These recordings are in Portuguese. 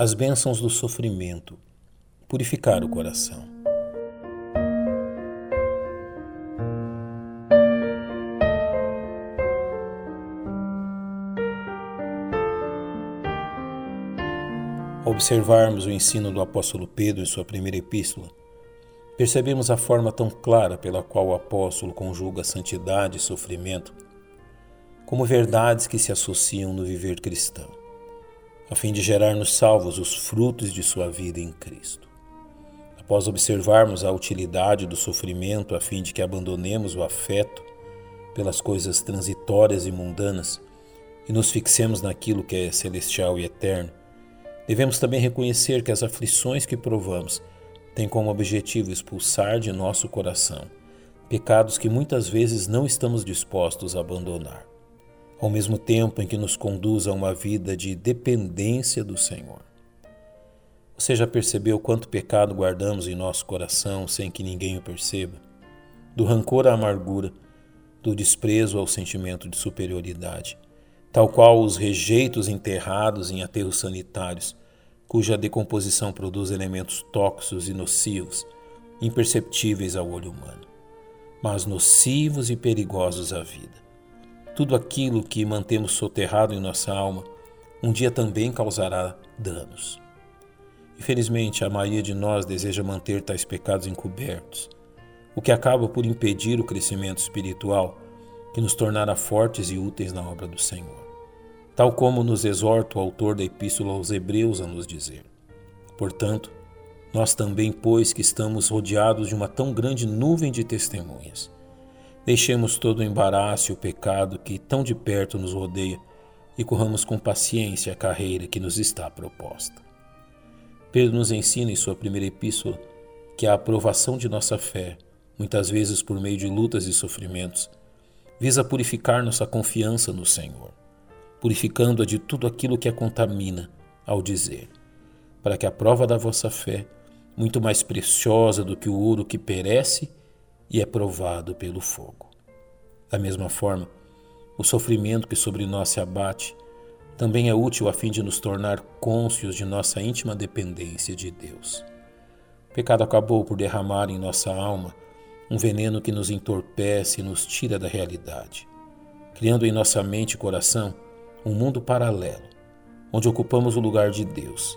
As bênçãos do sofrimento, purificar o coração. Ao observarmos o ensino do apóstolo Pedro em sua primeira epístola, percebemos a forma tão clara pela qual o apóstolo conjuga santidade e sofrimento como verdades que se associam no viver cristão a fim de gerar nos salvos os frutos de sua vida em Cristo. Após observarmos a utilidade do sofrimento a fim de que abandonemos o afeto pelas coisas transitórias e mundanas e nos fixemos naquilo que é celestial e eterno, devemos também reconhecer que as aflições que provamos têm como objetivo expulsar de nosso coração pecados que muitas vezes não estamos dispostos a abandonar ao mesmo tempo em que nos conduz a uma vida de dependência do Senhor. Você já percebeu quanto pecado guardamos em nosso coração sem que ninguém o perceba? Do rancor à amargura, do desprezo ao sentimento de superioridade, tal qual os rejeitos enterrados em aterros sanitários, cuja decomposição produz elementos tóxicos e nocivos, imperceptíveis ao olho humano, mas nocivos e perigosos à vida. Tudo aquilo que mantemos soterrado em nossa alma um dia também causará danos. Infelizmente, a maioria de nós deseja manter tais pecados encobertos, o que acaba por impedir o crescimento espiritual que nos tornará fortes e úteis na obra do Senhor. Tal como nos exorta o autor da Epístola aos Hebreus a nos dizer. Portanto, nós também, pois que estamos rodeados de uma tão grande nuvem de testemunhas, Deixemos todo o embaraço e o pecado que tão de perto nos rodeia e corramos com paciência a carreira que nos está proposta. Pedro nos ensina em sua primeira epístola que a aprovação de nossa fé, muitas vezes por meio de lutas e sofrimentos, visa purificar nossa confiança no Senhor, purificando-a de tudo aquilo que a contamina, ao dizer: para que a prova da vossa fé, muito mais preciosa do que o ouro que perece, e é provado pelo fogo. Da mesma forma, o sofrimento que sobre nós se abate também é útil a fim de nos tornar cônscios de nossa íntima dependência de Deus. O pecado acabou por derramar em nossa alma um veneno que nos entorpece e nos tira da realidade, criando em nossa mente e coração um mundo paralelo, onde ocupamos o lugar de Deus,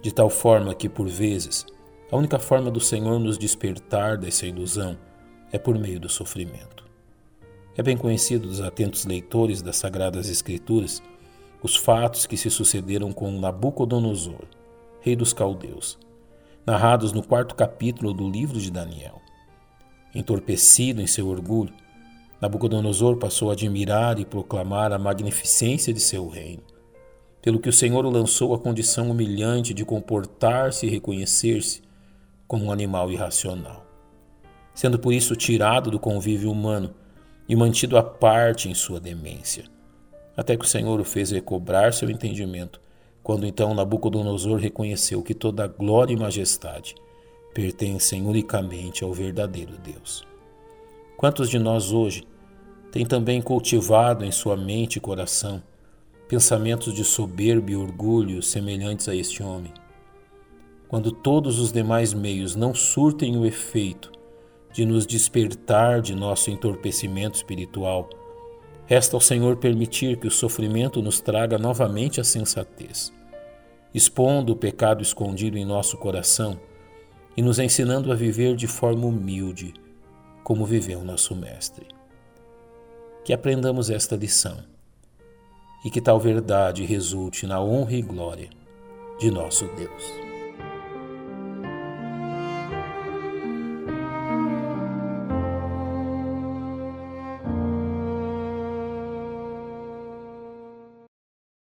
de tal forma que, por vezes, a única forma do Senhor nos despertar dessa ilusão é por meio do sofrimento. É bem conhecido dos atentos leitores das Sagradas Escrituras os fatos que se sucederam com Nabucodonosor, rei dos caldeus, narrados no quarto capítulo do livro de Daniel. Entorpecido em seu orgulho, Nabucodonosor passou a admirar e proclamar a magnificência de seu reino, pelo que o Senhor o lançou à condição humilhante de comportar-se e reconhecer-se como um animal irracional sendo por isso tirado do convívio humano e mantido à parte em sua demência, até que o Senhor o fez recobrar seu entendimento, quando então Nabucodonosor reconheceu que toda glória e majestade pertencem unicamente ao verdadeiro Deus. Quantos de nós hoje têm também cultivado em sua mente e coração pensamentos de soberba e orgulho semelhantes a este homem? Quando todos os demais meios não surtem o efeito de nos despertar de nosso entorpecimento espiritual. Resta ao Senhor permitir que o sofrimento nos traga novamente a sensatez, expondo o pecado escondido em nosso coração e nos ensinando a viver de forma humilde, como viveu nosso Mestre. Que aprendamos esta lição e que tal verdade resulte na honra e glória de nosso Deus.